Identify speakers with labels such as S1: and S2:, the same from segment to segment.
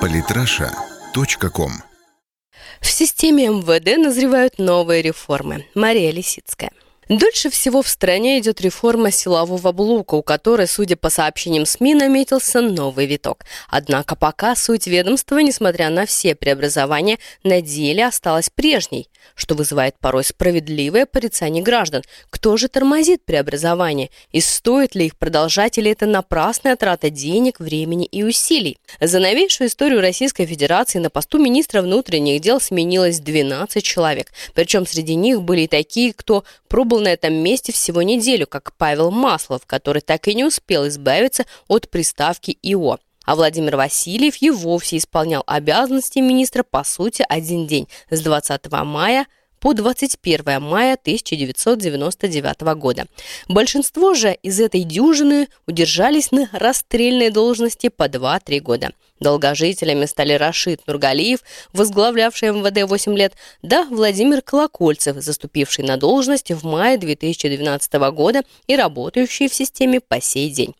S1: Политраша.ком
S2: В системе МВД назревают новые реформы. Мария Лисицкая. Дольше всего в стране идет реформа силового блока, у которой, судя по сообщениям СМИ, наметился новый виток. Однако пока суть ведомства, несмотря на все преобразования, на деле осталась прежней, что вызывает порой справедливое порицание граждан. Кто же тормозит преобразование? И стоит ли их продолжать, или это напрасная трата денег, времени и усилий? За новейшую историю Российской Федерации на посту министра внутренних дел сменилось 12 человек. Причем среди них были и такие, кто пробовал на этом месте всего неделю, как Павел Маслов, который так и не успел избавиться от приставки «ИО». А Владимир Васильев и вовсе исполнял обязанности министра по сути один день с 20 мая по 21 мая 1999 года. Большинство же из этой дюжины удержались на расстрельной должности по 2-3 года. Долгожителями стали Рашид Нургалиев, возглавлявший МВД 8 лет, да Владимир Колокольцев, заступивший на должность в мае 2012 года и работающий в системе по сей день.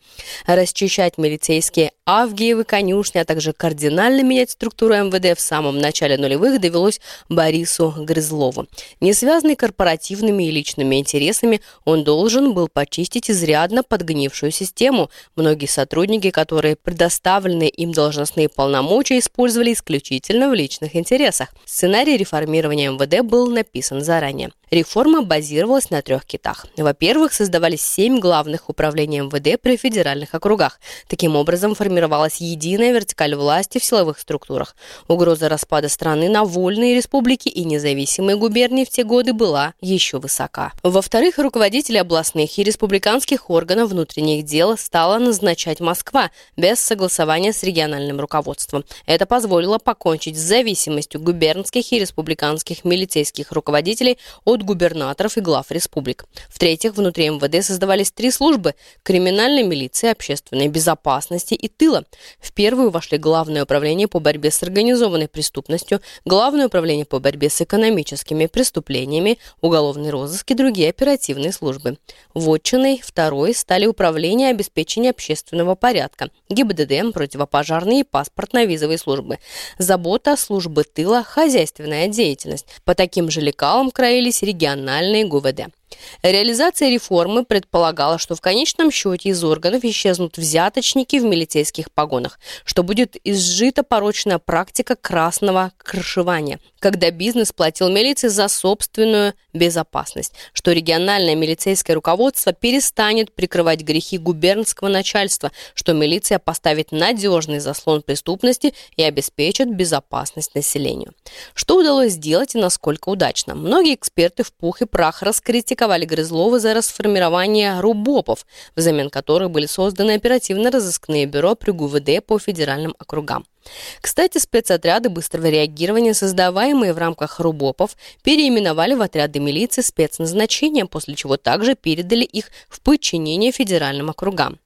S2: Расчищать милицейские Авгиевы конюшни, а также кардинально менять структуру МВД в самом начале нулевых довелось Борису Грызлову. Не связанный корпоративными и личными интересами, он должен был почистить изрядно подгнившую систему. Многие сотрудники, которые предоставлены им должностные полномочия использовали исключительно в личных интересах. Сценарий реформирования МВД был написан заранее. Реформа базировалась на трех китах. Во-первых, создавались семь главных управлений МВД при федеральных округах. Таким образом, формировалась единая вертикаль власти в силовых структурах. Угроза распада страны на вольные республики и независимые губернии в те годы была еще высока. Во-вторых, руководители областных и республиканских органов внутренних дел стала назначать Москва без согласования с региональным руководством. Это позволило покончить с зависимостью губернских и республиканских милицейских руководителей от от губернаторов и глав республик. В-третьих, внутри МВД создавались три службы – криминальной милиции, общественной безопасности и тыла. В первую вошли Главное управление по борьбе с организованной преступностью, Главное управление по борьбе с экономическими преступлениями, уголовный розыск и другие оперативные службы. Вотчиной второй стали управление обеспечения общественного порядка, ГИБДД, противопожарные и паспортно-визовые службы, забота службы тыла, хозяйственная деятельность. По таким же лекалам краились региональные ГУВД. Реализация реформы предполагала, что в конечном счете из органов исчезнут взяточники в милицейских погонах, что будет изжита порочная практика красного крышевания, когда бизнес платил милиции за собственную безопасность, что региональное милицейское руководство перестанет прикрывать грехи губернского начальства, что милиция поставит надежный заслон преступности и обеспечит безопасность населению. Что удалось сделать и насколько удачно? Многие эксперты в пух и прах раскритиковали критиковали Грызлова за расформирование РУБОПов, взамен которых были созданы оперативно-розыскные бюро при ГУВД по федеральным округам. Кстати, спецотряды быстрого реагирования, создаваемые в рамках РУБОПов, переименовали в отряды милиции спецназначения, после чего также передали их в подчинение федеральным округам.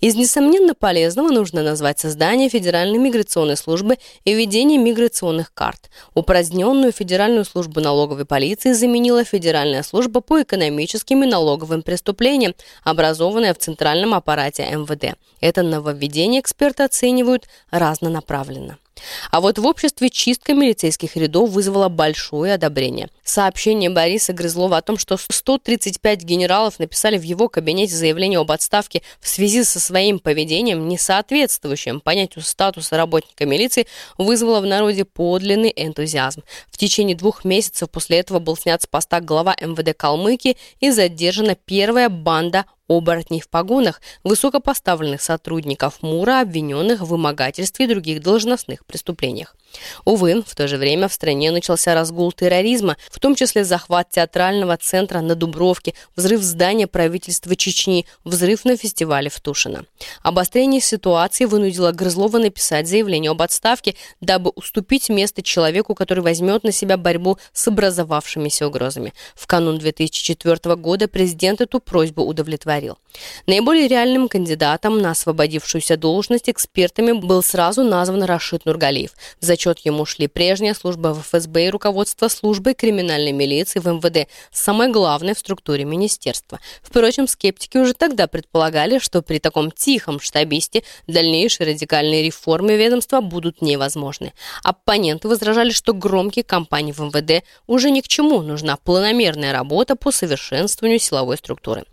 S2: Из несомненно полезного нужно назвать создание Федеральной миграционной службы и введение миграционных карт. Упраздненную Федеральную службу налоговой полиции заменила Федеральная служба по экономическим и налоговым преступлениям, образованная в центральном аппарате МВД. Это нововведение эксперты оценивают разнонаправленно. А вот в обществе чистка милицейских рядов вызвала большое одобрение. Сообщение Бориса Грызлова о том, что 135 генералов написали в его кабинете заявление об отставке в связи со своим поведением, не соответствующим понятию статуса работника милиции, вызвало в народе подлинный энтузиазм. В течение двух месяцев после этого был снят с поста глава МВД Калмыкии и задержана первая банда оборотней в погонах, высокопоставленных сотрудников МУРа, обвиненных в вымогательстве и других должностных преступлениях. Увы, в то же время в стране начался разгул терроризма, в том числе захват театрального центра на Дубровке, взрыв здания правительства Чечни, взрыв на фестивале в Тушино. Обострение ситуации вынудило Грызлова написать заявление об отставке, дабы уступить место человеку, который возьмет на себя борьбу с образовавшимися угрозами. В канун 2004 года президент эту просьбу удовлетворил говорил. Наиболее реальным кандидатом на освободившуюся должность экспертами был сразу назван Рашид Нургалиев. В зачет ему шли прежняя служба в ФСБ и руководство службой криминальной милиции в МВД, самое главное в структуре министерства. Впрочем, скептики уже тогда предполагали, что при таком тихом штабисте дальнейшие радикальные реформы ведомства будут невозможны. Оппоненты возражали, что громкие кампании в МВД уже ни к чему, нужна планомерная работа по совершенствованию силовой структуры.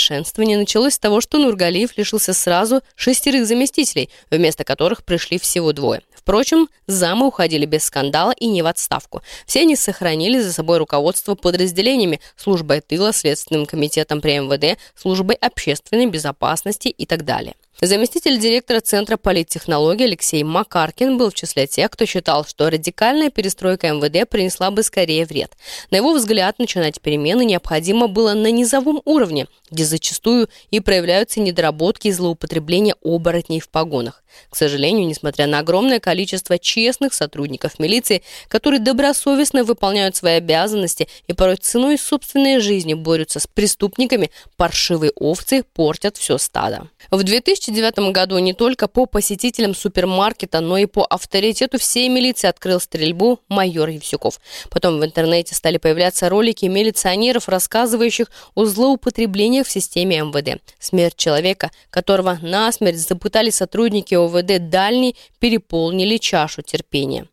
S2: Совершенствование началось с того, что Нургалиев лишился сразу шестерых заместителей, вместо которых пришли всего двое. Впрочем, замы уходили без скандала и не в отставку. Все они сохранили за собой руководство подразделениями, службой тыла, Следственным комитетом при МВД, службой общественной безопасности и так далее. Заместитель директора Центра политтехнологий Алексей Макаркин был в числе тех, кто считал, что радикальная перестройка МВД принесла бы скорее вред. На его взгляд, начинать перемены необходимо было на низовом уровне, где зачастую и проявляются недоработки и злоупотребления оборотней в погонах. К сожалению, несмотря на огромное количество честных сотрудников милиции, которые добросовестно выполняют свои обязанности и порой ценой собственной жизни борются с преступниками, паршивые овцы портят все стадо. В 2009 году не только по посетителям супермаркета, но и по авторитету всей милиции открыл стрельбу майор Евсюков. Потом в интернете стали появляться ролики милиционеров, рассказывающих о злоупотреблениях в системе МВД. Смерть человека, которого насмерть запытали сотрудники ОВД «Дальний», переполнили чашу терпения.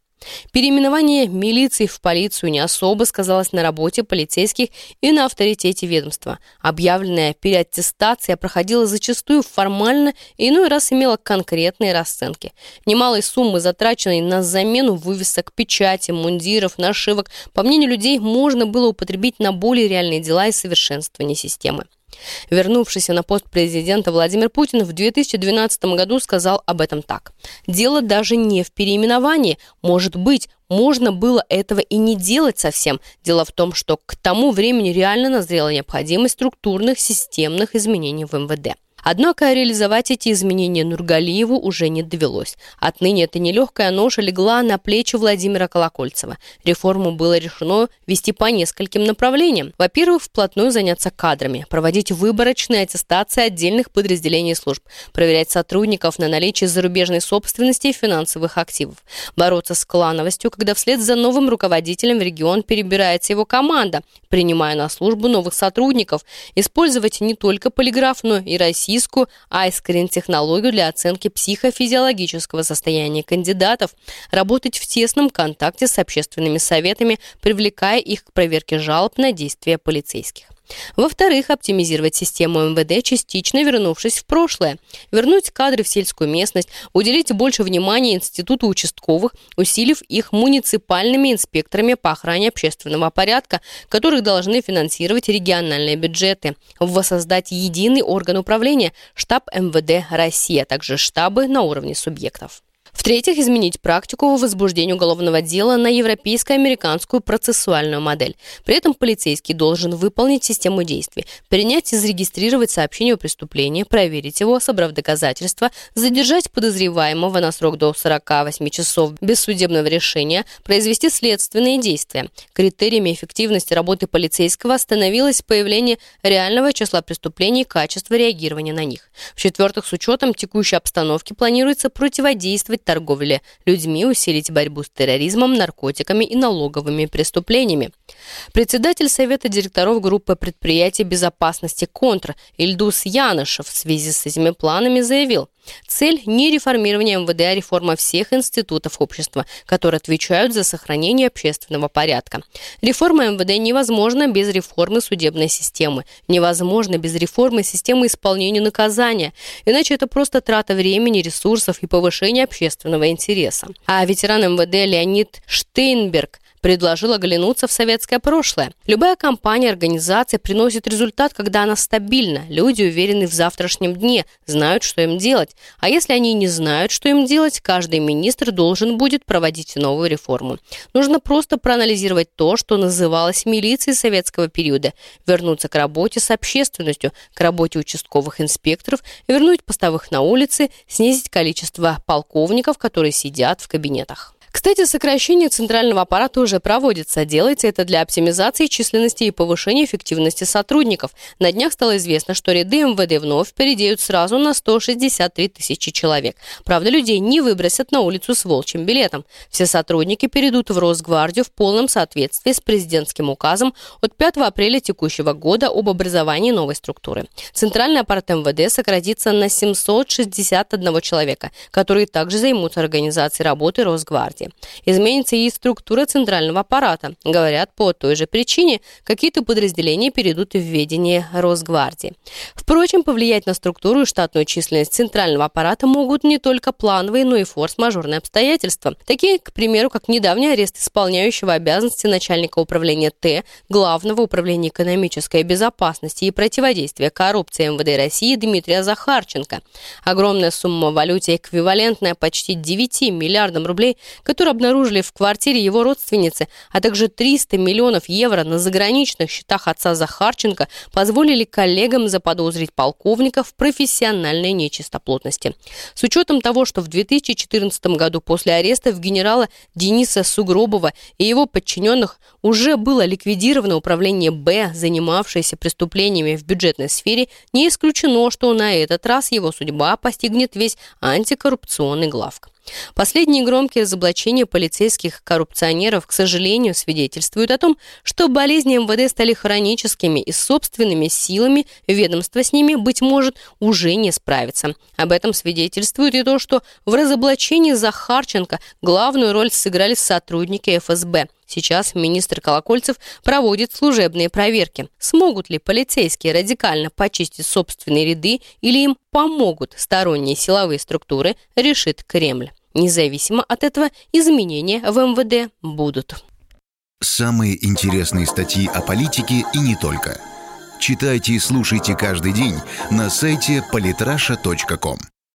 S2: Переименование милиции в полицию не особо сказалось на работе полицейских и на авторитете ведомства. Объявленная переаттестация проходила зачастую формально и иной раз имела конкретные расценки. Немалые суммы, затраченные на замену вывесок, печати, мундиров, нашивок, по мнению людей, можно было употребить на более реальные дела и совершенствование системы. Вернувшийся на пост президента Владимир Путин в 2012 году сказал об этом так. «Дело даже не в переименовании. Может быть, можно было этого и не делать совсем. Дело в том, что к тому времени реально назрела необходимость структурных системных изменений в МВД. Однако реализовать эти изменения Нургалиеву уже не довелось. Отныне эта нелегкая ноша легла на плечи Владимира Колокольцева. Реформу было решено вести по нескольким направлениям. Во-первых, вплотную заняться кадрами, проводить выборочные аттестации отдельных подразделений служб, проверять сотрудников на наличие зарубежной собственности и финансовых активов, бороться с клановостью, когда вслед за новым руководителем в регион перебирается его команда, принимая на службу новых сотрудников, использовать не только полиграф, но и российскую айскрин-технологию для оценки психофизиологического состояния кандидатов, работать в тесном контакте с общественными советами, привлекая их к проверке жалоб на действия полицейских. Во-вторых, оптимизировать систему МВД, частично вернувшись в прошлое. Вернуть кадры в сельскую местность, уделить больше внимания институту участковых, усилив их муниципальными инспекторами по охране общественного порядка, которых должны финансировать региональные бюджеты. Воссоздать единый орган управления – штаб МВД России, а также штабы на уровне субъектов. В-третьих, изменить практику в возбуждении уголовного дела на европейско-американскую процессуальную модель. При этом полицейский должен выполнить систему действий, принять и зарегистрировать сообщение о преступлении, проверить его, собрав доказательства, задержать подозреваемого на срок до 48 часов без судебного решения, произвести следственные действия. Критериями эффективности работы полицейского становилось появление реального числа преступлений и качество реагирования на них. В-четвертых, с учетом текущей обстановки планируется противодействовать торговле людьми, усилить борьбу с терроризмом, наркотиками и налоговыми преступлениями. Председатель Совета директоров группы предприятий безопасности «Контр» Ильдус Янышев в связи с этими планами заявил, цель не реформирование МВД, а реформа всех институтов общества, которые отвечают за сохранение общественного порядка. Реформа МВД невозможна без реформы судебной системы, невозможно без реформы системы исполнения наказания, иначе это просто трата времени, ресурсов и повышение общественного интереса. А ветеран МВД Леонид Штейнберг – предложил оглянуться в советское прошлое. Любая компания, организация приносит результат, когда она стабильна. Люди уверены в завтрашнем дне, знают, что им делать. А если они не знают, что им делать, каждый министр должен будет проводить новую реформу. Нужно просто проанализировать то, что называлось милицией советского периода, вернуться к работе с общественностью, к работе участковых инспекторов, вернуть постовых на улице, снизить количество полковников, которые сидят в кабинетах. Кстати, сокращение центрального аппарата уже проводится. Делается это для оптимизации численности и повышения эффективности сотрудников. На днях стало известно, что ряды МВД вновь передеют сразу на 163 тысячи человек. Правда, людей не выбросят на улицу с волчьим билетом. Все сотрудники перейдут в Росгвардию в полном соответствии с президентским указом от 5 апреля текущего года об образовании новой структуры. Центральный аппарат МВД сократится на 761 человека, которые также займутся организацией работы Росгвардии. Изменится и структура центрального аппарата. Говорят, по той же причине какие-то подразделения перейдут в ведение Росгвардии. Впрочем, повлиять на структуру и штатную численность центрального аппарата могут не только плановые, но и форс-мажорные обстоятельства. Такие, к примеру, как недавний арест исполняющего обязанности начальника управления Т, Главного управления экономической безопасности и противодействия коррупции МВД России Дмитрия Захарченко. Огромная сумма в валюте, эквивалентная почти 9 миллиардам рублей, которую обнаружили в квартире его родственницы, а также 300 миллионов евро на заграничных счетах отца Захарченко позволили коллегам заподозрить полковника в профессиональной нечистоплотности. С учетом того, что в 2014 году после арестов генерала Дениса Сугробова и его подчиненных уже было ликвидировано управление Б, занимавшееся преступлениями в бюджетной сфере, не исключено, что на этот раз его судьба постигнет весь антикоррупционный главк. Последние громкие разоблачения полицейских коррупционеров, к сожалению, свидетельствуют о том, что болезни МВД стали хроническими и собственными силами ведомства с ними, быть может, уже не справится. Об этом свидетельствует и то, что в разоблачении Захарченко главную роль сыграли сотрудники ФСБ. Сейчас министр Колокольцев проводит служебные проверки. Смогут ли полицейские радикально почистить собственные ряды или им помогут сторонние силовые структуры, решит Кремль. Независимо от этого, изменения в МВД будут.
S1: Самые интересные статьи о политике и не только. Читайте и слушайте каждый день на сайте polytrasha.com.